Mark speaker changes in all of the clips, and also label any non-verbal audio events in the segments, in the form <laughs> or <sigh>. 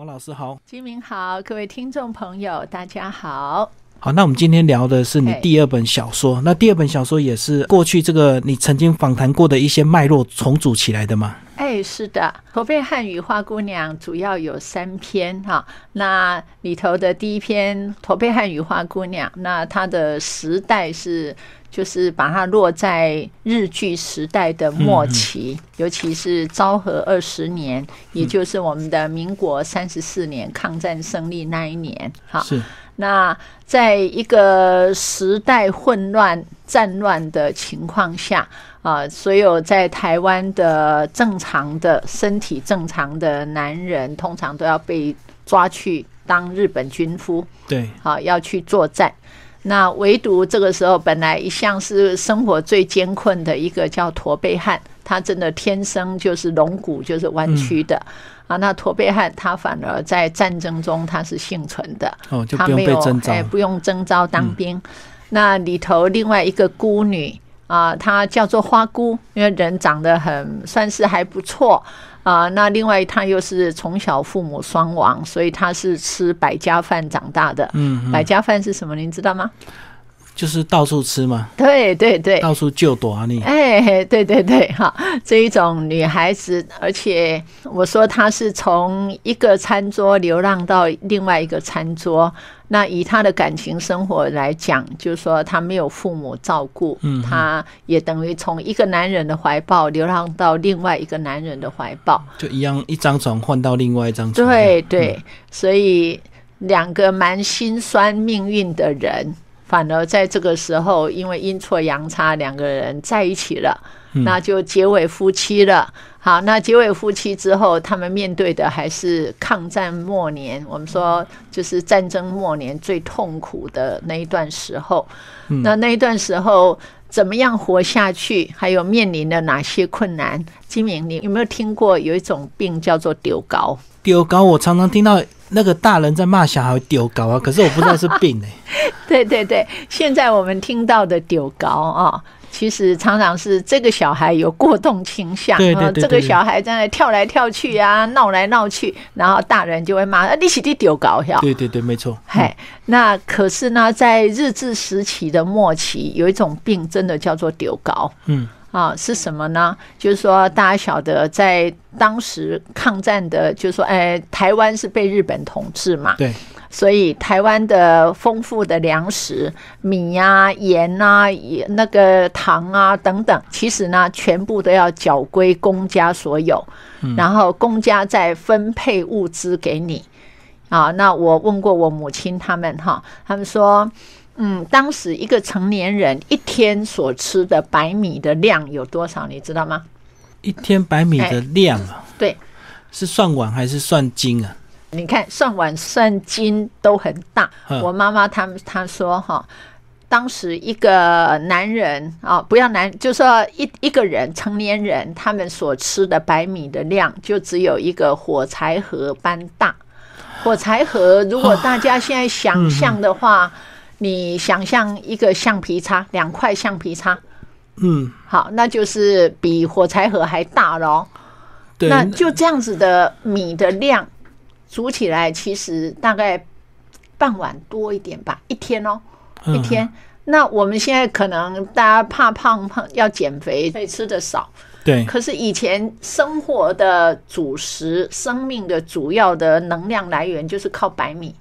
Speaker 1: 王老师好，
Speaker 2: 金明好，各位听众朋友大家好。
Speaker 1: 好，那我们今天聊的是你第二本小说，那第二本小说也是过去这个你曾经访谈过的一些脉络重组起来的吗？
Speaker 2: 哎，是的，《驼背汉语花姑娘》主要有三篇哈。那里头的第一篇《驼背汉语花姑娘》，那它的时代是就是把它落在日剧时代的末期，尤其是昭和二十年，也就是我们的民国三十四年抗战胜利那一年哈。
Speaker 1: 是，
Speaker 2: 那在一个时代混乱、战乱的情况下，啊，所有在台湾的正常的身体正常的男人，通常都要被抓去当日本军夫，
Speaker 1: 对，
Speaker 2: 啊，要去作战。那唯独这个时候，本来一向是生活最艰困的一个叫驼背汉，他真的天生就是龙骨就是弯曲的、啊。那驼背汉他反而在战争中他是幸存的，他没有哎，，不用征召当兵。那里头另外一个孤女啊，她叫做花姑，因为人长得很算是还不错啊。那另外她又是从小父母双亡，所以她是吃百家饭长大的。
Speaker 1: 嗯，嗯
Speaker 2: 百家饭是什么？您知道吗？
Speaker 1: 就是到处吃嘛，
Speaker 2: 对对对，
Speaker 1: 到处就躲啊你，
Speaker 2: 哎，对对对，哈，这一种女孩子，而且我说她是从一个餐桌流浪到另外一个餐桌。那以他的感情生活来讲，就是说他没有父母照顾，
Speaker 1: 嗯
Speaker 2: 她也等于从一个男人的怀抱流浪到另外一个男人的怀抱。
Speaker 1: 就一样一张床换到另外一张床，
Speaker 2: 对对，所以两个蛮心酸命运的人，反而在这个时候，因为阴错阳差，两个人在一起了，那就结为夫妻了。好，那结为夫妻之后，他们面对的还是抗战末年，我们说就是战争末年最痛苦的那一段时候。那那一段时候。怎么样活下去？还有面临的哪些困难？金明，你有没有听过有一种病叫做丢高？
Speaker 1: 丢高，我常常听到那个大人在骂小孩丢高啊，可是我不知道是病 <laughs> 哎、
Speaker 2: 对对对，现在我们听到的丢高啊，其实常常是这个小孩有过动倾向，
Speaker 1: 对对
Speaker 2: 啊这个小孩在那跳来跳去啊，闹来闹去，然后大人就会骂啊，你是你丢高呀。
Speaker 1: 对对对，没错，
Speaker 2: 嘿，那可是呢，在日治时期的末期，有一种病真的叫做丢高。
Speaker 1: 嗯，
Speaker 2: 啊，是什么呢？就是说，大家晓得，在当时抗战的，就是说，哎，台湾是被日本统治嘛，
Speaker 1: 对，
Speaker 2: 所以台湾的丰富的粮食，米啊、盐啊、也那个糖啊等等，其实呢，全部都要缴归公家所有，然后公家再分配物资给你。啊，那我问过我母亲他们哈，他们说，嗯，当时一个成年人一天所吃的白米的量有多少，你知道吗？
Speaker 1: 一天白米的量啊，
Speaker 2: 对，
Speaker 1: 是算碗还是算斤啊？
Speaker 2: 你看算碗算斤都很大。
Speaker 1: 嗯
Speaker 2: 我妈妈他们她说哈，当时一个男人啊，不要男，就说一一个人成年人，他们所吃的白米的量就只有一个火柴盒般大。火柴盒，如果大家现在想象的话，你想象一个橡皮擦，两块橡皮擦，
Speaker 1: 嗯，
Speaker 2: 好，那就是比火柴盒还大了哦。
Speaker 1: 对，
Speaker 2: 那就这样子的米的量煮起来，其实大概半碗多一点吧，一天哦，
Speaker 1: 嗯
Speaker 2: 一天。那我们现在可能大家怕胖胖要减肥，所以吃的少。
Speaker 1: 对，
Speaker 2: 可是以前生活的主食、生命的主要的能量来源就是靠白米。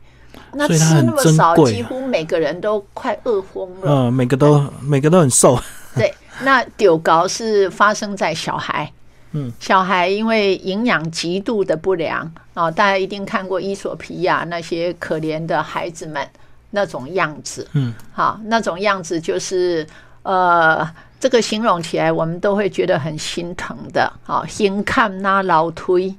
Speaker 2: 那吃那么少，几乎每个人都快饿疯了。
Speaker 1: 嗯，每个都每个都很瘦，
Speaker 2: 对，那丢高是发生在小孩。
Speaker 1: 嗯，
Speaker 2: 小孩因为营养极度的不良哦，大家一定看过伊索皮亚那些可怜的孩子们那种样子。
Speaker 1: 嗯，
Speaker 2: 好，那种样子就是呃，这个形容起来我们都会觉得很心疼的。好，心看那老推。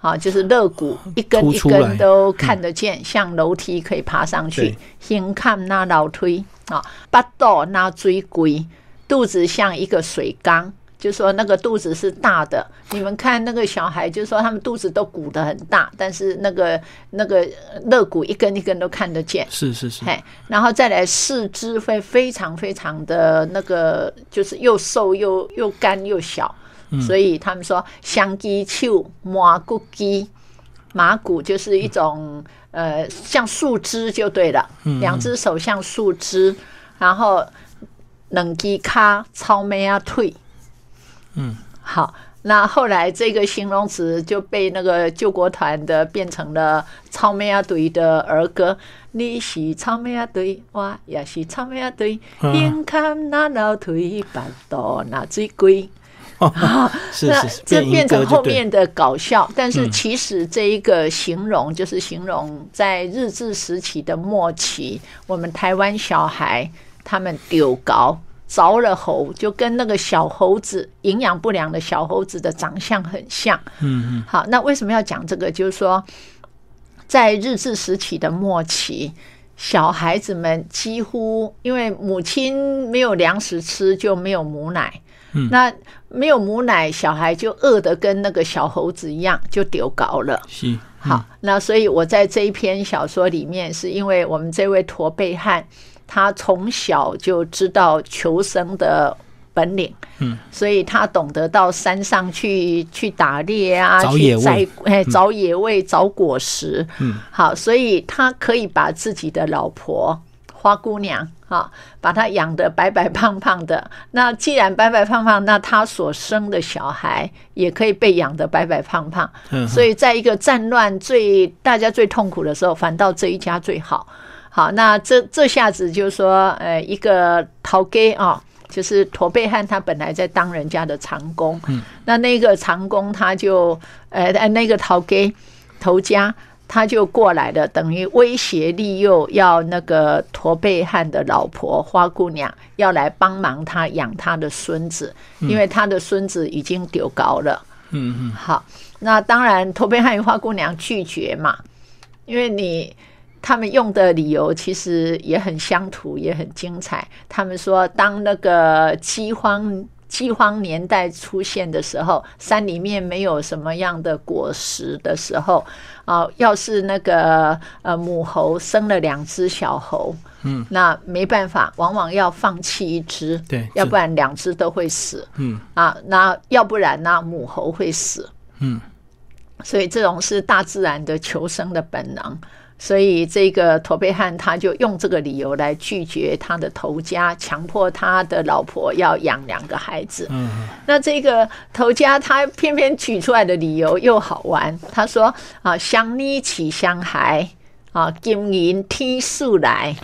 Speaker 2: 好，就是肋骨一根一根都看得见，像楼梯可以爬上去
Speaker 1: 对。
Speaker 2: 心看那老推啊，巴肚那追龟，肚子像一个水缸，就说那个肚子是大的。你们看那个小孩，就说他们肚子都鼓得很大，但是那个那个肋骨一根一根都看得见。
Speaker 1: 是是是，
Speaker 2: 嘿，然后再来四肢会非常非常的那个，就是又瘦又又干又小，所以他们说香鸡手麻骨鸡。麻骨就是一种呃像树枝就对了，两只手像树枝，然后冷鸡卡超妹啊腿，
Speaker 1: 嗯，
Speaker 2: 好。那后来这个形容词就被那个救国团的变成了草莓啊队的儿歌。你是草莓啊队，我也是草莓啊队，眼看那老腿，巴肚那最贵。<laughs>
Speaker 1: 啊，是
Speaker 2: 那
Speaker 1: 是，
Speaker 2: 这变成后面的搞笑，但是其实这一个形容就是形容在日治时期的末期，我们台湾小孩他们丢高着了猴，就跟那个小猴子营养不良的小猴子的长相很像。
Speaker 1: 嗯嗯，
Speaker 2: 好，那为什么要讲这个？就是说，在日治时期的末期，小孩子们几乎因为母亲没有粮食吃，就没有母奶。
Speaker 1: 嗯
Speaker 2: 那没有母奶，小孩就饿得跟那个小猴子一样，就丢高了。
Speaker 1: 是，
Speaker 2: 好，那所以我在这一篇小说里面，是因为我们这位驼背汉，他从小就知道求生的本领，
Speaker 1: 嗯，
Speaker 2: 所以他懂得到山上去去打猎啊，
Speaker 1: 找野味
Speaker 2: 去摘哎找野味、找果实，
Speaker 1: 嗯，
Speaker 2: 好，所以他可以把自己的老婆花姑娘。啊，把她养得白白胖胖的。那既然白白胖胖，那他所生的小孩也可以被养得白白胖胖。
Speaker 1: 嗯，
Speaker 2: 所以在一个战乱最大家最痛苦的时候，反倒这一家最好。好，那这这下子就说，呃，一个陶给啊，就是驼背汉，他本来在当人家的长工，
Speaker 1: 嗯，
Speaker 2: 那那个长工他就，呃，那个陶给头家。他就过来了，等于威胁利诱，要那个驼背汉的老婆花姑娘要来帮忙他养他的孙子，因为他的孙子已经丢高了。
Speaker 1: 嗯嗯，
Speaker 2: 好，那当然驼背汉与花姑娘拒绝嘛，因为你他们用的理由其实也很乡土，也很精彩。他们说，当那个饥荒。饥荒年代出现的时候，山里面没有什么样的果实的时候，啊，要是那个呃母猴生了两只小猴，
Speaker 1: 嗯，
Speaker 2: 那没办法，往往要放弃一只，
Speaker 1: 对，
Speaker 2: 要不然两只都会死，
Speaker 1: 嗯
Speaker 2: 啊，那要不然呢母猴会死，
Speaker 1: 嗯，
Speaker 2: 所以这种是大自然的求生的本能。所以这个驼背汉他就用这个理由来拒绝他的头家，强迫他的老婆要养两个孩子。
Speaker 1: 嗯，
Speaker 2: 那这个头家他偏偏举出来的理由又好玩，他说啊，乡里起乡孩啊，金银天数来。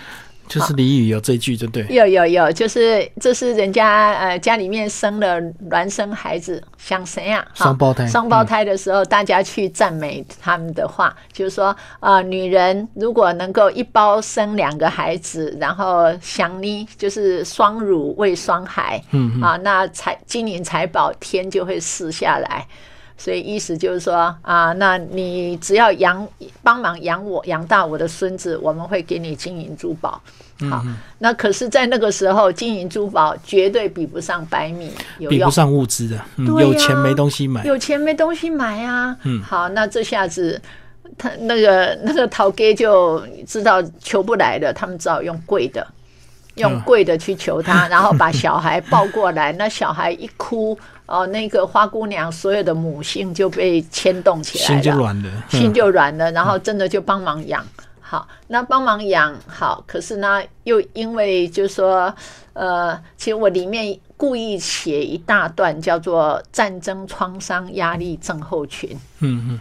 Speaker 1: 就是俚语有这句就对，
Speaker 2: 有有有，就是这是人家呃家里面生了孪生孩子，想谁啊？
Speaker 1: 双胞胎，
Speaker 2: 双胞胎的时候，大家去赞美他们的话，就是说啊，女人如果能够一包生两个孩子，然后想你就是双乳喂双孩，
Speaker 1: 嗯
Speaker 2: 啊，那财金银财宝天就会赐下来。所以意思就是说啊，那你只要养帮忙养我养大我的孙子，我们会给你金银珠宝。好，那可是，在那个时候，金银珠宝绝对比不上白米有用，
Speaker 1: 比不上物资的，有钱没东西买，
Speaker 2: 有钱没东西买啊。
Speaker 1: 嗯
Speaker 2: 好，那这下子他那个那个陶哥就知道求不来的，他们只好用贵的。用贵的去求他，<laughs> 然后把小孩抱过来。那小孩一哭，哦，那个花姑娘所有的母性就被牵动起来
Speaker 1: 心就
Speaker 2: 了，
Speaker 1: 软了，
Speaker 2: 心
Speaker 1: 嗯
Speaker 2: 就软了，然后真的就帮忙养。好，那帮忙养好，可是呢，又因为就是说，呃，其实我里面故意写一大段叫做战争创伤压力症候群。
Speaker 1: 嗯嗯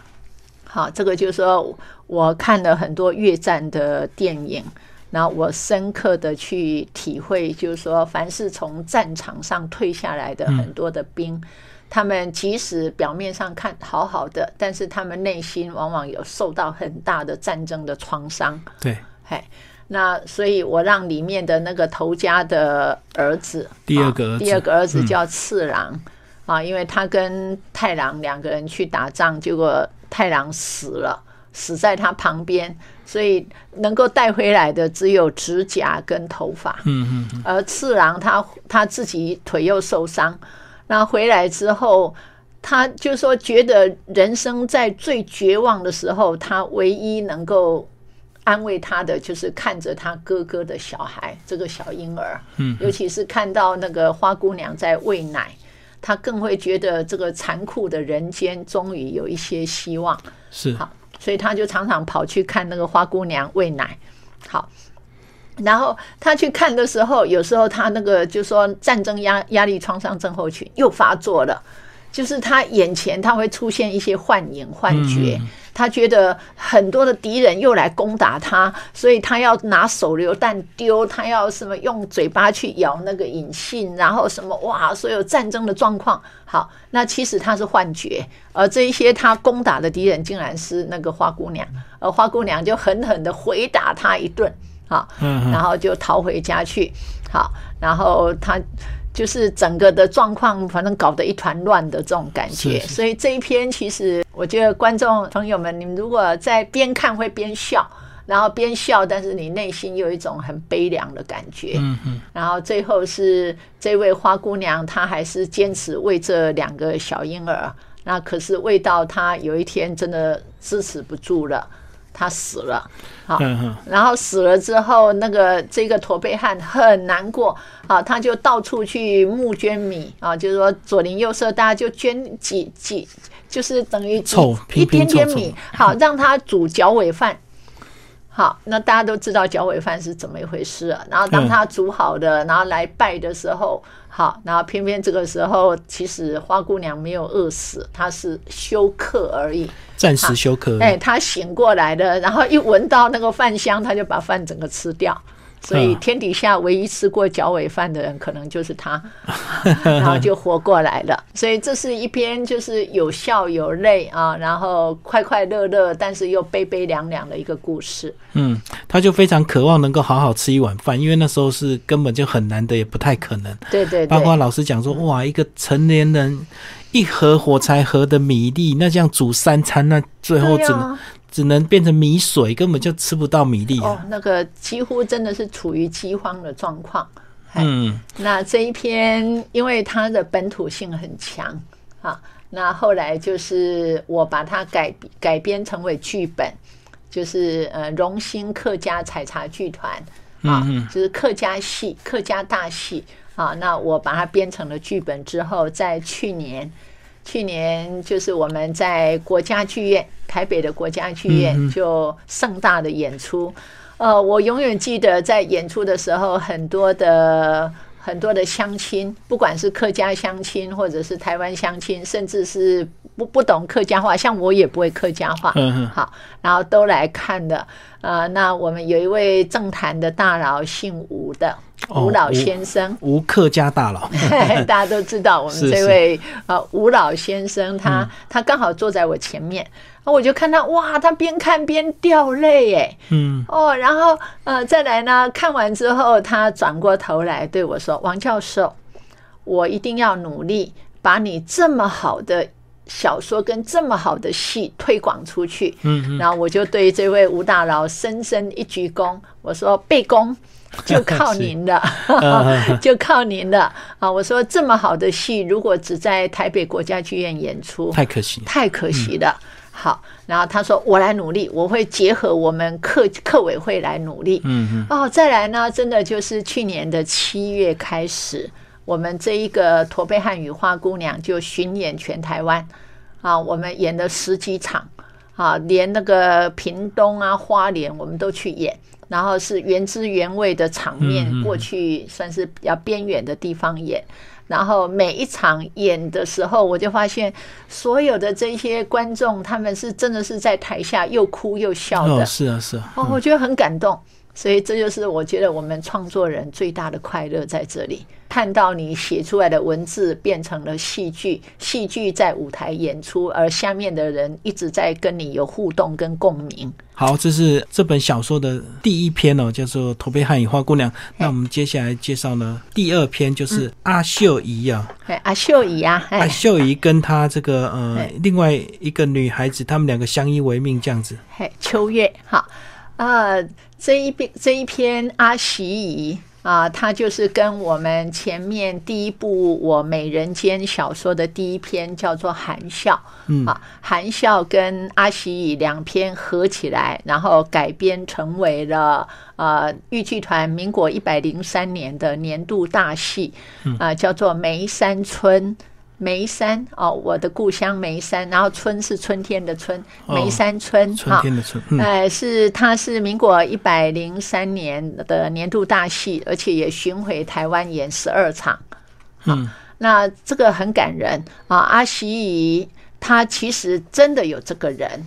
Speaker 2: 好，这个就是说我看了很多越战的电影，然后我深刻的去体会，就是说，凡是从战场上退下来的很多的兵，他们即使表面上看好好的，但是他们内心往往有受到很大的战争的创伤。
Speaker 1: 对，
Speaker 2: 嘿，那所以我让里面的那个头家的儿子，
Speaker 1: 第二个儿子
Speaker 2: 啊第二个儿子
Speaker 1: 嗯
Speaker 2: 叫次郎、啊，因为他跟太郎两个人去打仗，结果太郎死了，死在他旁边，所以能够带回来的只有指甲跟头发。
Speaker 1: 嗯嗯嗯，
Speaker 2: 而次郎他他自己腿又受伤，那回来之后，他就说觉得人生在最绝望的时候，他唯一能够安慰他的就是看着他哥哥的小孩，这个小婴儿，
Speaker 1: 嗯，
Speaker 2: 尤其是看到那个花姑娘在喂奶。他更会觉得这个残酷的人间终于有一些希望。
Speaker 1: 是
Speaker 2: 好所以他就常常跑去看那个花姑娘喂奶。好，然后他去看的时候，有时候他那个就说战争压压力创伤症候群又发作了，就是他眼前他会出现一些幻影幻觉，他觉得很多的敌人又来攻打他，所以他要拿手榴弹丢，他要什么用嘴巴去咬那个引信，然后什么哇，所有战争的状况。好，那其实他是幻觉，而这一些他攻打的敌人竟然是那个花姑娘，而花姑娘就狠狠的回打他一顿。好，然后就逃回家去。好，然后他就是整个的状况，反正搞得一团乱的这种感觉。所以这一篇其实，我觉得观众朋友们，你们如果在边看会边笑，然后边笑，但是你内心有一种很悲凉的感觉。嗯嗯。然后最后是这位花姑娘，她还是坚持喂这两个小婴儿。那可是喂到她有一天真的支持不住了。他死了，好，然后死了之后，那个这个驼背汉很难过，啊，他就到处去募捐米。啊，就是说左邻右舍大家就捐几几，就是等于一点点米，好让他煮脚尾饭。好，那大家都知道脚尾饭是怎么一回事啊？然后当他煮好的，然后来拜的时候，好，然后偏偏这个时候，其实花姑娘没有饿死，她是休克而已，
Speaker 1: 暂时休克。
Speaker 2: 哎，她醒过来了，然后一闻到那个饭香，她就把饭整个吃掉。所以天底下唯一吃过脚尾饭的人，可能就是他，<laughs> 然后就活过来了。所以这是一篇就是有笑有泪啊，然后快快乐乐，但是又悲悲凉凉的一个故事。
Speaker 1: 嗯，他就非常渴望能够好好吃一碗饭，因为那时候是根本就很难的，也不太可能。
Speaker 2: 对对。
Speaker 1: 包括老师讲说，哇，一个成年人一盒火柴盒的米粒，那这样煮三餐，那最后只能。只能变成米水，根本就吃不到米粒
Speaker 2: 哦。那个几乎真的是处于饥荒的状况。嗯，那这一篇因为它的本土性很强啊，那后来就是我把它改改编成为剧本，就是呃荣兴客家采茶剧团啊，就是客家戏、客家大戏啊。那我把它编成了剧本之后，在去年。去年就是我们在国家剧院，台北的国家剧院就盛大的演出。呃，我永远记得在演出的时候，很多的很多的乡亲，不管是客家乡亲，或者是台湾乡亲，甚至是不不懂客家话，像我也不会客家话，嗯好，然后都来看的。呃，那我们有一位政坛的大佬，姓吴的。吴老先生，
Speaker 1: 吴客家大佬，<laughs>
Speaker 2: 大家都知道我们这位呃吴老先生，他他刚好坐在我前面，我就看他哇，他边看边掉泪哎，嗯。哦，然后呃再来呢，看完之后他转过头来对我说：“王教授，我一定要努力把你这么好的小说跟这么好的戏推广出去。”嗯，然后我就对这位吴大佬深深一鞠躬，我说：“背功。<laughs> ”就靠您的，<laughs> 就靠您了啊！我说这么好的戏，如果只在台北国家剧院演出，
Speaker 1: 太可惜，
Speaker 2: 太可惜了。好，然后他说我来努力，我会结合我们客客委会来努力。嗯嗯。哦，再来呢，真的就是去年的七月开始，我们这一个驼背汉与花姑娘就巡演全台湾啊，我们演了十几场啊，连那个屏东啊、花莲我们都去演。然后是原汁原味的场面，过去算是比较边远的地方演。然后每一场演的时候，我就发现所有的这些观众，他们是真的是在台下又哭又笑的。
Speaker 1: 是啊，是啊。
Speaker 2: 哦，我觉得很感动。所以这就是我觉得我们创作人最大的快乐在这里，看到你写出来的文字变成了戏剧，戏剧在舞台演出，而下面的人一直在跟你有互动跟共鸣。
Speaker 1: 好，这是这本小说的第一篇哦，叫做《驼背汉与花姑娘》。那我们接下来介绍呢，第二篇就是阿秀姨啊，
Speaker 2: 阿秀姨啊，
Speaker 1: 阿秀姨跟她这个呃另外一个女孩子，她们两个相依为命这样子。
Speaker 2: 嘿，秋月，好。啊，这一篇这一篇阿喜姨啊，它就是跟我们前面第一部我美人间小说的第一篇叫做《含笑》，嗯。啊，《含笑》跟阿喜姨两篇合起来，然后改编成为了呃豫剧团民国一百零三年的年度大戏，啊，叫做《梅山村眉山哦，我的故乡眉山，然后春是春天的春，
Speaker 1: 哦
Speaker 2: 眉山村
Speaker 1: 春天的春，嗯
Speaker 2: 呃，是它是民国一百零三年的年度大戏，而且也巡回台湾演十二场。
Speaker 1: 嗯，
Speaker 2: 那这个很感人啊！阿喜姨她其实真的有这个人，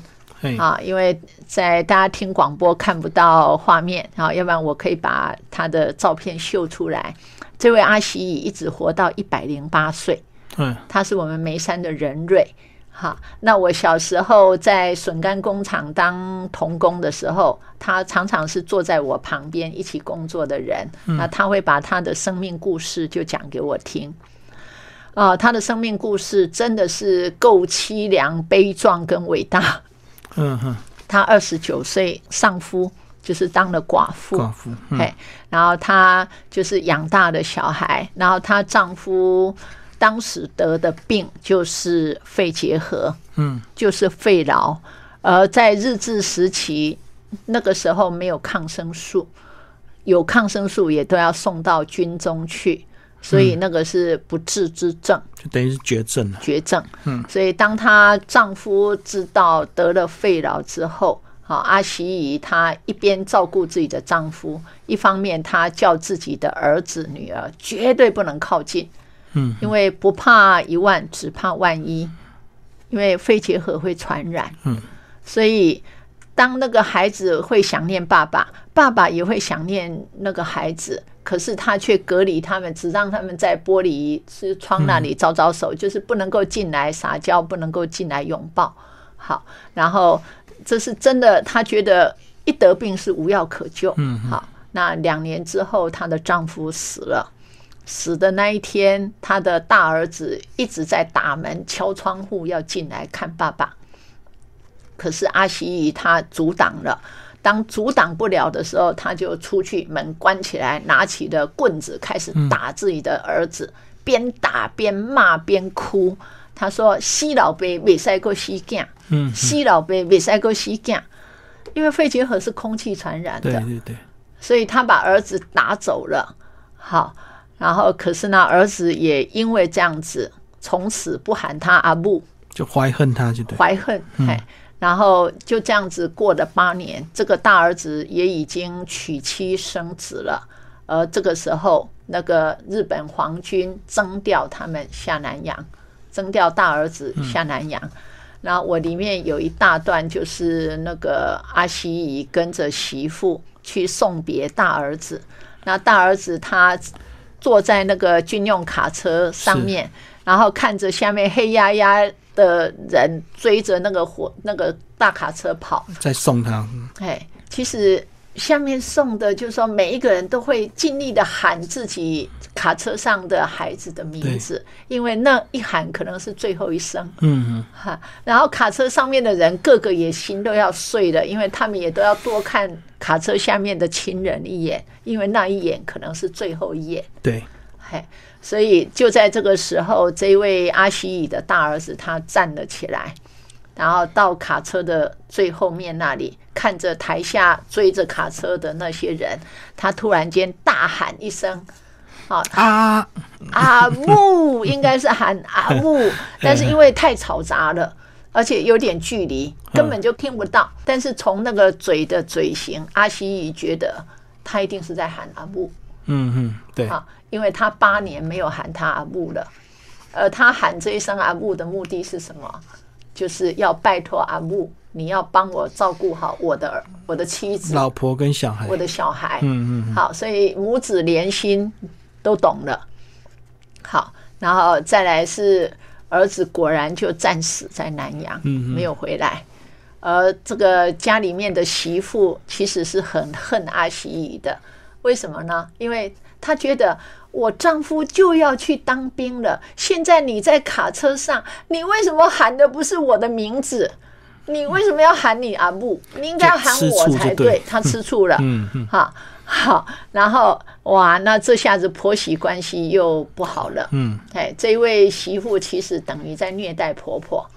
Speaker 2: 啊，因为在大家听广播看不到画面啊，要不然我可以把他的照片秀出来。这位阿喜姨一直活到一百零八岁。
Speaker 1: 嗯，
Speaker 2: 他是我们眉山的人瑞。哈，那我小时候在笋干工厂当童工的时候，他常常是坐在我旁边一起工作的人。那他会把他的生命故事就讲给我听。啊、他的生命故事真的是够凄凉、悲壮跟伟大。
Speaker 1: 嗯哼，
Speaker 2: 他二十九岁丧夫，就是当了寡妇。
Speaker 1: 寡妇，嗯
Speaker 2: 嘿，然后她就是养大的小孩，然后她丈夫当时得的病就是肺结核，
Speaker 1: 嗯，
Speaker 2: 就是肺痨，而在日治时期，那个时候没有抗生素，有抗生素也都要送到军中去，所以那个是不治之症。
Speaker 1: 就等于是绝症了。
Speaker 2: 绝症。嗯，所以当她丈夫知道得了肺痨之后，好，阿喜姨她一边照顾自己的丈夫，一方面她叫自己的儿子女儿绝对不能靠近，
Speaker 1: 嗯，
Speaker 2: 因为不怕一万，只怕万一，因为肺结核会传染。
Speaker 1: 嗯，
Speaker 2: 所以当那个孩子会想念爸爸，爸爸也会想念那个孩子。可是他却隔离他们，只让他们在玻璃是窗那里招招手，就是不能够进来撒娇，不能够进来拥抱。好，然后这是真的，她觉得一得病是无药可救。
Speaker 1: 嗯，
Speaker 2: 好，那两年之后，她的丈夫死了。死的那一天，他的大儿子一直在打门、敲窗户，要进来看爸爸。可是阿西姨她阻挡了，当阻挡不了的时候，他就出去，门关起来，拿起了棍子开始打自己的儿子，边打边骂边哭。他说：“西老爸未塞过死囝，
Speaker 1: 嗯，
Speaker 2: 死老爸未塞过死囝。”因为肺结核是空气传染的，
Speaker 1: 对对对，
Speaker 2: 所以他把儿子打走了。好，然后可是呢，儿子也因为这样子，从此不喊他阿布，
Speaker 1: 就怀恨他就对。
Speaker 2: 怀恨，哎，然后就这样子过了八年，这个大儿子也已经娶妻生子了。而这个时候，那个日本皇军征调他们下南洋，征调大儿子下南洋。然后我里面有一大段，就是那个阿西姨跟着媳妇去送别大儿子。那大儿子他坐在那个军用卡车上面，然后看着下面黑压压的人追着那个火那个大卡车跑。
Speaker 1: 再送他，嗯
Speaker 2: 哎，其实下面送的，就是说每一个人都会尽力的喊自己卡车上的孩子的名字，因为那一喊可能是最后一声。
Speaker 1: 嗯
Speaker 2: 哈，然后卡车上面的人个个也心都要碎了，因为他们也都要多看卡车下面的亲人一眼，因为那一眼可能是最后一眼。
Speaker 1: 嗯，对，
Speaker 2: 嘿，所以就在这个时候，这位阿西乙的大儿子他站了起来，然后到卡车的最后面那里，看着台下追着卡车的那些人，他突然间大喊一声：“啊，
Speaker 1: 啊，
Speaker 2: 阿木应该是喊阿木，<laughs> 但是因为太嘈杂了，而且有点距离，根本就听不到。但是从那个嘴的嘴型，阿西姨觉得他一定是在喊阿木
Speaker 1: 嗯嗯，对，
Speaker 2: 啊，因为他八年没有喊他阿木了。而他喊这一声阿木的目的是什么？就是要拜托阿木，你要帮我照顾好我的我的妻子、
Speaker 1: 老婆跟小孩
Speaker 2: 我，的小孩。
Speaker 1: 嗯嗯，
Speaker 2: 好，所以母子连心都懂了。好，然后再来是儿子果然就战死在南阳，
Speaker 1: 嗯
Speaker 2: 没有回来。而这个家里面的媳妇其实是很恨阿喜姨的，为什么呢？因为她觉得我丈夫就要去当兵了，现在你在卡车上，你为什么喊的不是我的名字？你为什么要喊你阿木？你应该要喊我才
Speaker 1: 对
Speaker 2: 对。他吃醋了，
Speaker 1: 嗯嗯，
Speaker 2: 好好，然后哇，那这下子婆媳关系又不好了。
Speaker 1: 嗯，
Speaker 2: 哎，这一位媳妇其实等于在虐待婆婆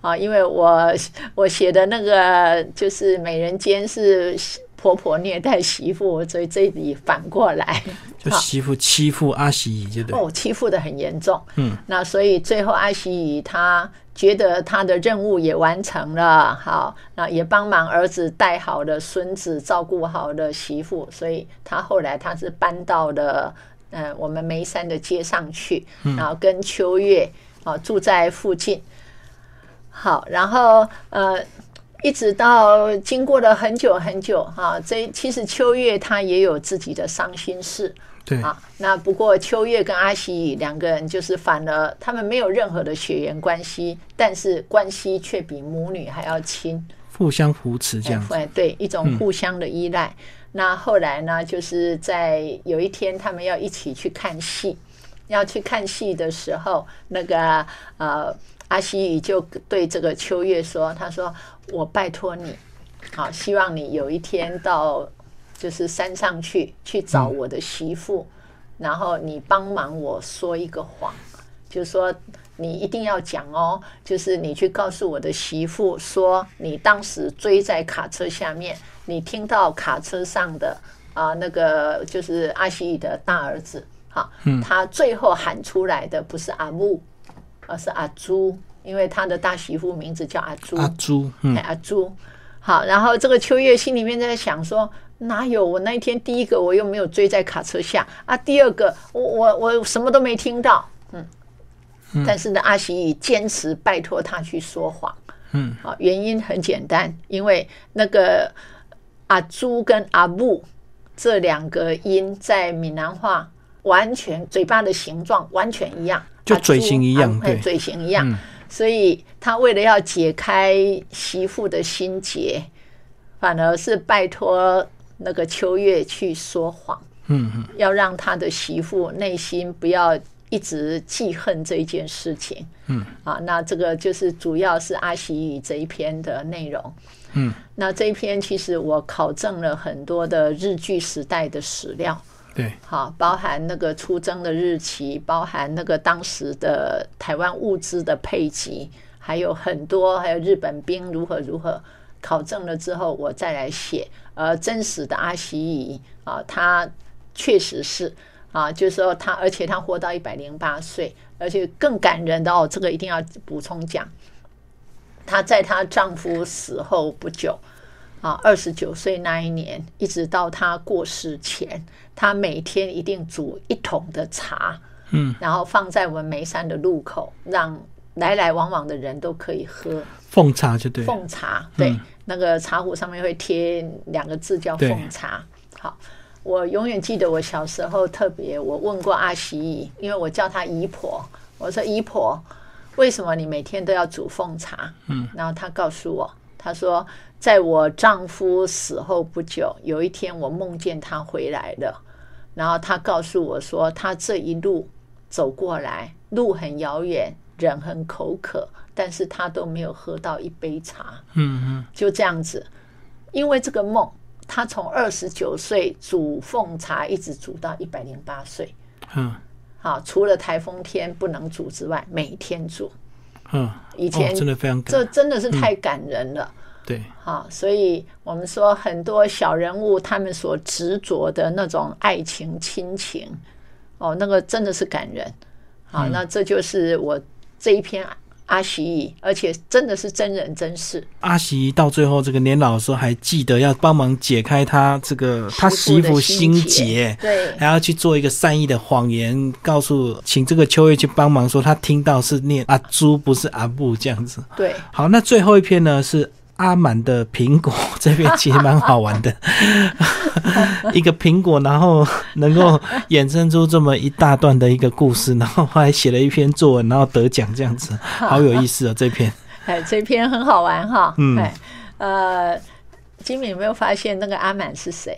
Speaker 2: 啊，因为我我写的那个就是美人尖是婆婆虐待媳妇，所以这里反过来，<laughs>
Speaker 1: 就媳妇欺负阿喜姨，对不对？
Speaker 2: 哦，欺负的很严重。
Speaker 1: 嗯，
Speaker 2: 那所以最后阿喜姨她觉得他的任务也完成了，好，那也帮忙儿子带好了孙子，照顾好了媳妇，所以他后来他是搬到了呃我们眉山的街上去，然后跟秋月啊住在附近。好，然后呃。一直到经过了很久很久哈，这其实秋月她也有自己的伤心事，
Speaker 1: 对
Speaker 2: 啊。那不过秋月跟阿喜两个人就是反而他们没有任何的血缘关系，但是关系却比母女还要亲，
Speaker 1: 互相扶持这样。
Speaker 2: 哎，对，一种互相的依赖。那后来呢，就是在有一天他们要一起去看戏，要去看戏的时候，那个呃。阿西语就对这个秋月说：“他说我拜托你，好，希望你有一天到就是山上去去找我的媳妇，然后你帮忙我说一个谎，就是说你一定要讲哦，就是你去告诉我的媳妇说，你当时追在卡车下面，你听到卡车上的啊那个就是阿西语的大儿子，好，他最后喊出来的不是阿木。”而是阿朱，因为他的大媳妇名字叫阿朱。
Speaker 1: 阿朱，
Speaker 2: 嗯，阿朱。好，然后这个秋月心里面在想说：哪有我那一天第一个我又没有追在卡车下啊？第二个我我我什么都没听到，嗯。但是呢，阿喜坚持拜托他去说谎，
Speaker 1: 嗯。
Speaker 2: 好，原因很简单，因为那个阿朱跟阿木这两个音在闽南话完全嘴巴的形状完全一样。
Speaker 1: 就嘴型一样，对，
Speaker 2: 嘴型一样，所以他为了要解开媳妇的心结，反而是拜托那个秋月去说谎，
Speaker 1: 嗯嗯，
Speaker 2: 要让他的媳妇内心不要一直记恨这一件事情，
Speaker 1: 嗯，
Speaker 2: 啊，那这个就是主要是阿喜语这一篇的内容，
Speaker 1: 嗯，
Speaker 2: 那这一篇其实我考证了很多的日据时代的史料。
Speaker 1: 对，
Speaker 2: 好，包含那个出征的日期，包含那个当时的台湾物资的配给，还有很多，还有日本兵如何如何考证了之后，我再来写。而真实的阿喜乙啊，她确实是啊，就是说她，而且她活到一百零八岁，而且更感人的哦，这个一定要补充讲，她在她丈夫死后不久。啊，二十九岁那一年，一直到她过世前，她每天一定煮一桶的茶，
Speaker 1: 嗯，
Speaker 2: 然后放在我们眉山的路口，让来来往往的人都可以喝。
Speaker 1: 奉茶就对，
Speaker 2: 奉茶对，那个茶壶上面会贴两个字叫奉茶。好，我永远记得我小时候特别，我问过阿喜姨，因为我叫她姨婆，我说姨婆，为什么你每天都要煮奉茶？
Speaker 1: 嗯，
Speaker 2: 然后她告诉我，她说。在我丈夫死后不久，有一天我梦见他回来了，然后她告诉我说，他这一路走过来，路很遥远，人很口渴，但是他都没有喝到一杯茶。
Speaker 1: 嗯嗯，
Speaker 2: 就这样子，因为这个梦，他从二十九岁煮奉茶，一直煮到一百零八岁。
Speaker 1: 嗯，
Speaker 2: 好，除了台风天不能煮之外，每天煮。
Speaker 1: 嗯，
Speaker 2: 以前
Speaker 1: 真的非常，
Speaker 2: 这真的是太感人了。
Speaker 1: 对，
Speaker 2: 好，所以我们说很多小人物他们所执着的那种爱情亲情，哦，那个真的是感人。好，那这就是我这一篇阿喜，而且真的是真人真事。
Speaker 1: 阿喜到最后这个年老的时候，还记得要帮忙解开他这个他媳妇心结，
Speaker 2: 对，
Speaker 1: 还要去做一个善意的谎言，告诉请这个秋月去帮忙，说他听到是念阿朱，不是阿布这样子。
Speaker 2: 对，
Speaker 1: 好，那最后一篇呢是。阿满的苹果这边其实蛮好玩的，<laughs> 一个苹果，然后能够衍生出这么一大段的一个故事，然后后来写了一篇作文，然后得奖这样子，好有意思哦！这篇，<laughs>
Speaker 2: 哎，这篇很好玩哈。
Speaker 1: 嗯，
Speaker 2: 哎，呃，金敏有没有发现那个阿满是谁？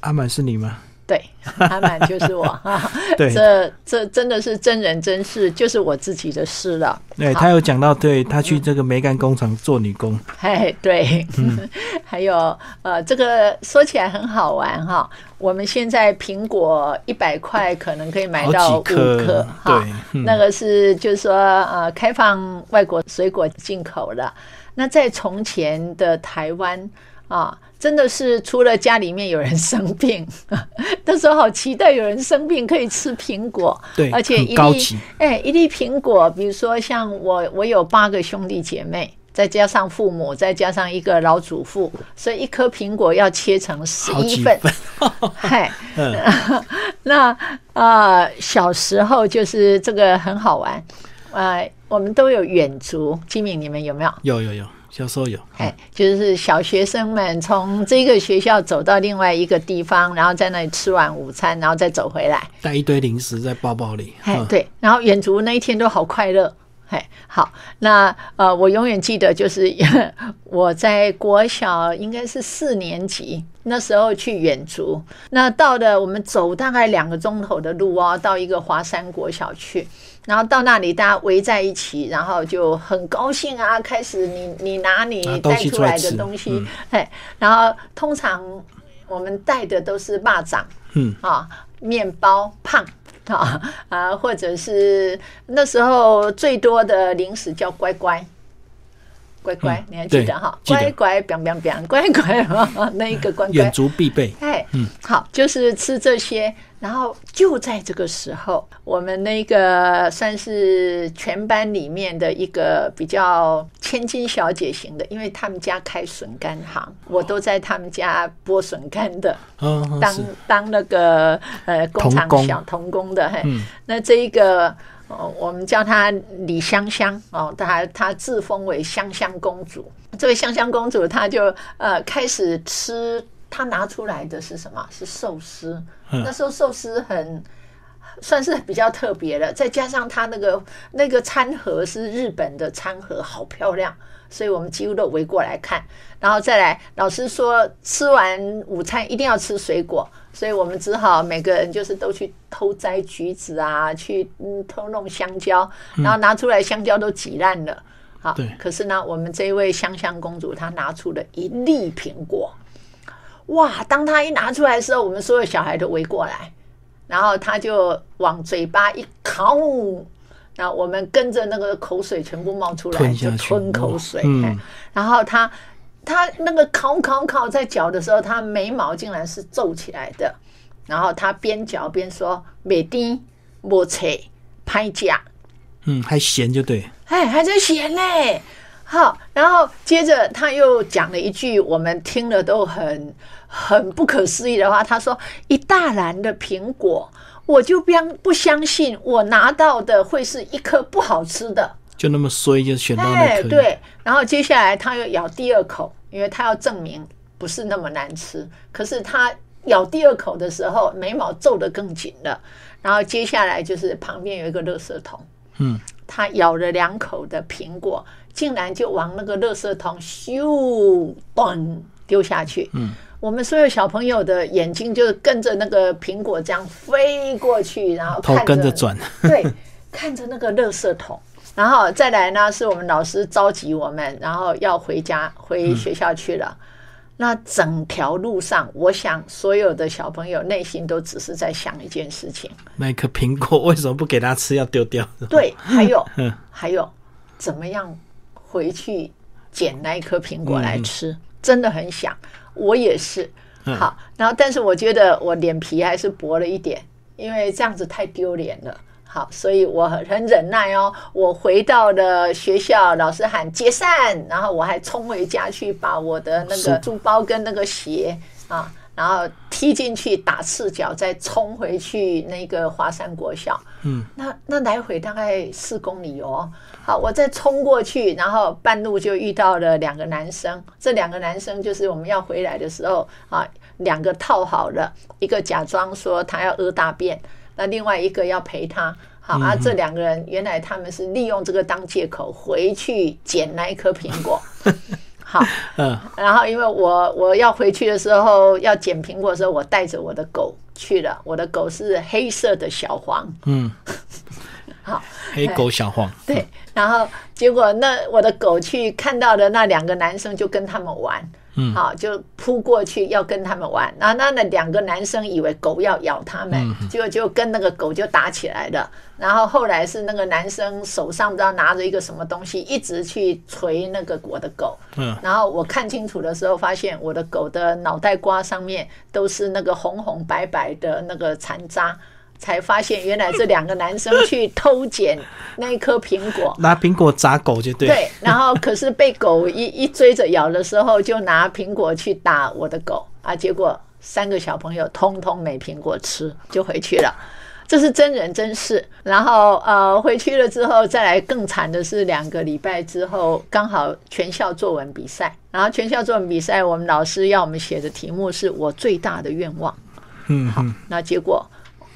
Speaker 1: 阿满是你吗？
Speaker 2: 对，阿满就是我哈。<laughs>
Speaker 1: 对，
Speaker 2: 这这真的是真人真事，就是我自己的事了。
Speaker 1: 对他有讲到，对他去这个梅干工厂做女工。
Speaker 2: 哎，对，<laughs> 还有呃，这个说起来很好玩哈。我们现在苹果一百块可能可以买到五颗，
Speaker 1: 对，
Speaker 2: 那个是就是说呃，开放外国水果进口了。那在从前的台湾。啊，真的是除了家里面有人生病，<laughs> 那时候好期待有人生病可以吃苹果，
Speaker 1: 对，
Speaker 2: 而且一粒哎一粒苹果，比如说像我我有八个兄弟姐妹。再加上父母，再加上一个老祖父，所以一颗苹果要切成十一份。嗨，<laughs>
Speaker 1: 嗯，<laughs>
Speaker 2: 那呃，小时候就是这个很好玩，呃，我们都有远足。金敏，你们有没有？
Speaker 1: 有有有，小时候有，
Speaker 2: 哎，就是小学生们从这个学校走到另外一个地方，然后在那里吃完午餐，然后再走回来。
Speaker 1: 带一堆零食在包包里，嗯，
Speaker 2: 哎对，然后远足那一天都好快乐。哎，好，那呃，我永远记得，就是 <laughs> 我在国小应该是四年级那时候去远足，那到了我们走大概两个钟头的路哦，到一个华山国小去，然后到那里大家围在一起，然后就很高兴啊，开始你你拿你带出来的东西
Speaker 1: 嗯，
Speaker 2: 哎、然后通常我们带的都是蚂蚱，
Speaker 1: 嗯
Speaker 2: 啊，面包胖。<laughs> 啊啊，或者是那时候最多的零食叫乖乖，乖乖，
Speaker 1: 嗯
Speaker 2: 你还记得哈？乖乖，biang biang biang，乖乖，<laughs> 那一个乖乖。
Speaker 1: 远，足必备，
Speaker 2: 哎，好，就是吃这些，然后就在这个时候，我们那个算是全班里面的一个比较千金小姐型的，因为他们家开笋干行，我都在他们家剥笋干的，
Speaker 1: 嗯，嗯
Speaker 2: 当当那个呃工厂小童工的，嘿，
Speaker 1: 嗯。
Speaker 2: 那这一个。哦，我们叫她李香香哦，她她自封为香香公主。这位香香公主，她就呃开始吃，她拿出来的是什么？是寿司。
Speaker 1: 嗯
Speaker 2: 那时候寿司很算是比较特别的，再加上她那个那个餐盒是日本的餐盒，好漂亮，所以我们几乎都围过来看。然后再来，老师说吃完午餐一定要吃水果，所以我们只好每个人就是都去偷摘橘子啊，去嗯偷弄香蕉，然后拿出来香蕉都挤烂了。好
Speaker 1: 对，
Speaker 2: 可是呢，我们这一位香香公主她拿出了一粒苹果，哇！当她一拿出来的时候，我们所有小孩都围过来，然后她就往嘴巴一烤，然后我们跟着那个口水全部冒出来，就
Speaker 1: 吞
Speaker 2: 口水。然后她她那个烤烤烤在嚼的时候，他眉毛竟然是皱起来的，然后他边嚼边说：“美丁莫切拍假。”
Speaker 1: 嗯，还咸就对，
Speaker 2: 哎，还在咸嘞。好，然后接着他又讲了一句我们听了都很很不可思议的话，他说：“一大篮的苹果，我就不相不相信我拿到的会是一颗不好吃的。”
Speaker 1: 就那么衰就选到那
Speaker 2: 哎，
Speaker 1: 颗，，
Speaker 2: 对。然后接下来他又咬第二口，因为他要证明不是那么难吃。可是他咬第二口的时候，眉毛皱得更紧了。然后接下来就是旁边有一个垃圾桶，
Speaker 1: 嗯，
Speaker 2: 他咬了两口的苹果，竟然就往那个垃圾桶咻咚丢下去。
Speaker 1: 嗯，
Speaker 2: 我们所有小朋友的眼睛就是跟着那个苹果这样飞过去，然后
Speaker 1: 头
Speaker 2: 看
Speaker 1: 跟着转，
Speaker 2: 对，看着那个垃圾桶，然后再来呢，是我们老师召集我们，然后要回家回学校去了。那整条路上，我想所有的小朋友内心都只是在想一件事情：
Speaker 1: 那颗苹果为什么不给他吃，要丢掉？
Speaker 2: 对，还有 <laughs>
Speaker 1: 嗯
Speaker 2: 还有，怎么样回去捡那一颗苹果
Speaker 1: 嗯
Speaker 2: 来吃？真的很想，我也是。
Speaker 1: 嗯
Speaker 2: 好，然后但是我觉得我脸皮还是薄了一点，因为这样子太丢脸了。好，所以我很很忍耐哦。我回到了学校，老师喊解散，然后我还冲回家去把我的那个书包跟那个鞋啊，然后踢进去打赤脚，再冲回去那个华山国小。
Speaker 1: 嗯，
Speaker 2: 那那来回大概四公里哦。好，我再冲过去，然后半路就遇到了两个男生。这两个男生就是我们要回来的时候啊，两个套好了，一个假装说他要屙大便，那另外一个要陪他。好啊，这两个人原来他们是利用这个当借口回去捡那一颗苹果。<laughs> 好，
Speaker 1: 嗯，
Speaker 2: 然后因为我我要回去的时候要捡苹果的时候，我带着我的狗去了，我的狗是黑色的小黄。
Speaker 1: 嗯，<laughs>
Speaker 2: 好，
Speaker 1: 黑狗小黄，
Speaker 2: 对，嗯然后结果那我的狗去看到的那两个男生就跟他们玩，
Speaker 1: 嗯
Speaker 2: 好，就扑过去要跟他们玩。然后那那两个男生以为狗要咬他们，
Speaker 1: 嗯
Speaker 2: 结果就跟那个狗就打起来了。然后后来是那个男生手上不知道拿着一个什么东西，一直去捶那个我的狗。
Speaker 1: 嗯，
Speaker 2: 然后我看清楚的时候，发现我的狗的脑袋瓜上面都是那个红红白白的那个残渣，才发现原来这两个男生去偷捡那一颗苹果。<laughs>
Speaker 1: 拿苹果砸狗就对。
Speaker 2: 对，然后可是被狗一 <laughs> 一追着咬的时候，就拿苹果去打我的狗啊，结果三个小朋友通通没苹果吃，就回去了。这是真人真事。然后呃，回去了之后，再来更惨的是，两个礼拜之后，刚好全校作文比赛。然后全校作文比赛，我们老师要我们写的题目是我最大的愿望。
Speaker 1: 嗯好
Speaker 2: 那结果，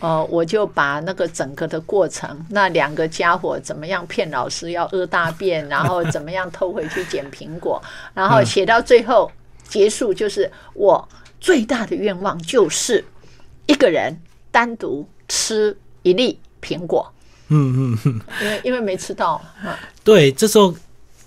Speaker 2: 呃，我就把那个整个的过程，那两个家伙怎么样骗老师要屙大便，然后怎么样偷回去捡苹果，<laughs> 然后写到最后结束，就是我最大的愿望就是一个人单独吃一粒苹果，
Speaker 1: 嗯嗯嗯，
Speaker 2: 因为因为没吃到，嗯。
Speaker 1: 对，这时候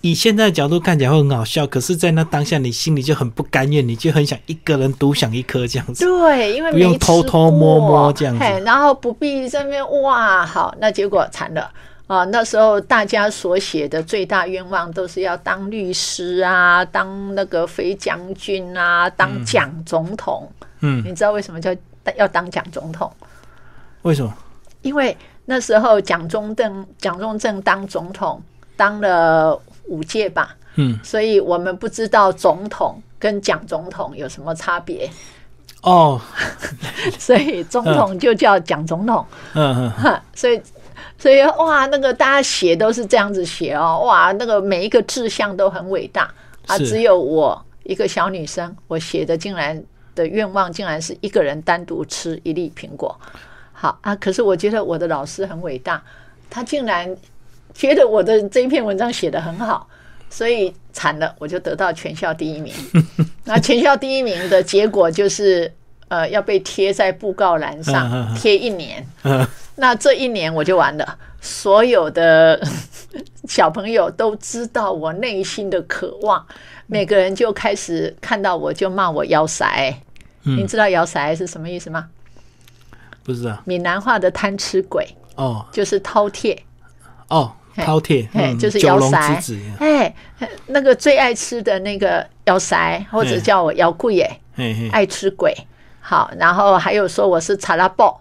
Speaker 1: 以现在的角度看起来会很好笑，可是，在那当下你心里就很不甘愿，你就很想一个人独享一颗这样子。
Speaker 2: 对，因为
Speaker 1: 不用偷偷摸摸
Speaker 2: 过
Speaker 1: 这样子，
Speaker 2: 然后不必在那边哇，好，那结果惨了。啊，那时候大家所写的最大愿望都是要当律师啊，当那个飞将军啊，当蒋总统。
Speaker 1: 嗯，
Speaker 2: 你知道为什么叫要当蒋总统？
Speaker 1: 为什么？
Speaker 2: 因为那时候蒋中正蒋中正当总统当了五届吧，
Speaker 1: 嗯，
Speaker 2: 所以我们不知道总统跟蒋总统有什么差别，
Speaker 1: 哦，<laughs>
Speaker 2: 所以总统就叫蒋总统。
Speaker 1: 嗯。嗯
Speaker 2: 哈，所以所以哇，那个大家写都是这样子写哦，哇，那个每一个志向都很伟大。啊，只有我一个小女生，我写的竟然的愿望竟然是一个人单独吃一粒苹果。好啊，可是我觉得我的老师很伟大，他竟然觉得我的这一篇文章写得很好，所以惨了，我就得到全校第一名。<laughs> 那全校第一名的结果就是，呃，要被贴在布告栏上
Speaker 1: 嗯
Speaker 2: 贴一年。<laughs>
Speaker 1: 嗯，
Speaker 2: 那这一年我就完了，所有的小朋友都知道我内心的渴望，每个人就开始看到我就骂我摇骰。
Speaker 1: 嗯
Speaker 2: 您知摇骰是什么意思吗？
Speaker 1: 不知道。
Speaker 2: 闽南话的贪吃鬼
Speaker 1: 哦
Speaker 2: 就是饕餮，
Speaker 1: 哦，
Speaker 2: 嘿
Speaker 1: 饕餮，
Speaker 2: 就是
Speaker 1: 九龙
Speaker 2: 摇骰
Speaker 1: 之子，
Speaker 2: 哎，那个最爱吃的那个摇骰，或者叫我摇贵耶，爱吃鬼。好，然后还有说我是查拉布，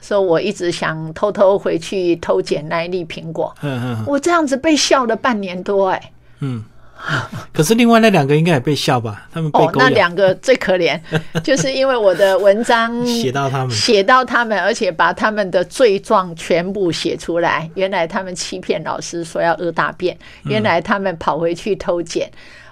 Speaker 2: 说我一直想偷偷回去偷捡那一粒苹果。
Speaker 1: 嗯嗯
Speaker 2: 我这样子被笑了半年多，哎，
Speaker 1: 嗯。<laughs> 可是另外那两个应该也被笑吧？他们被
Speaker 2: 哦，那，两个最可怜，<laughs> 就是因为我的文章
Speaker 1: 写到他们，
Speaker 2: 写到他们，而且把他们的罪状全部写出来。原来他们欺骗老师说要屙大便，原来他们跑回去偷捡。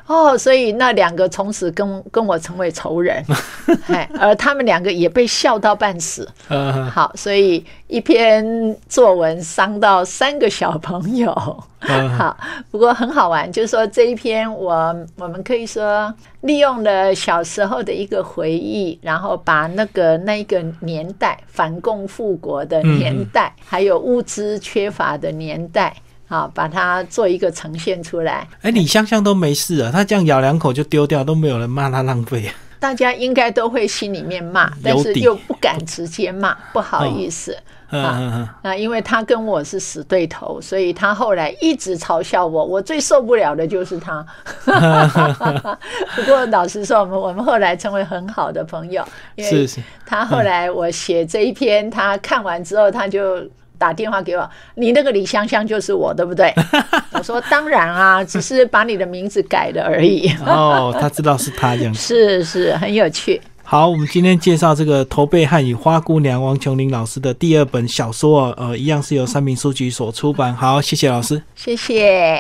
Speaker 2: 哦，所以那两个从此跟跟我成为仇人，<laughs> 哎，而他们两个也被笑到半死。
Speaker 1: 呃，
Speaker 2: 好，所以一篇作文伤到三个小朋友。
Speaker 1: 嗯
Speaker 2: 好，不过很好玩，就是说这一篇我我们可以说利用了小时候的一个回忆，然后把那个那一个年代反共复国的年代，还有物资缺乏的年代。啊，把它做一个呈现出来，
Speaker 1: 哎，李香香都没事啊，他这样咬两口就丢掉，都没有人骂他浪费啊。
Speaker 2: 大家应该都会心里面骂，但是又不敢直接骂，不好意思。
Speaker 1: 嗯嗯嗯，
Speaker 2: 那因为他跟我是死对头，所以他后来一直嘲笑我。我最受不了的就是他。<laughs> 不过老实说，我们我们后来成为很好的朋友，因为他后来我写这一篇，他看完之后他就。打电话给我，你那个李香香就是我，对不对？<laughs> 我说当然啊，只是把你的名字改了而已。
Speaker 1: 哦，他知道是他这样子。<laughs>
Speaker 2: 是是，很有趣。
Speaker 1: 好，我们今天介绍这个《驼背汉与花姑娘》王琼林老师的第二本小说，呃，一样是由三明书局所出版。好，谢谢老师。
Speaker 2: 谢谢。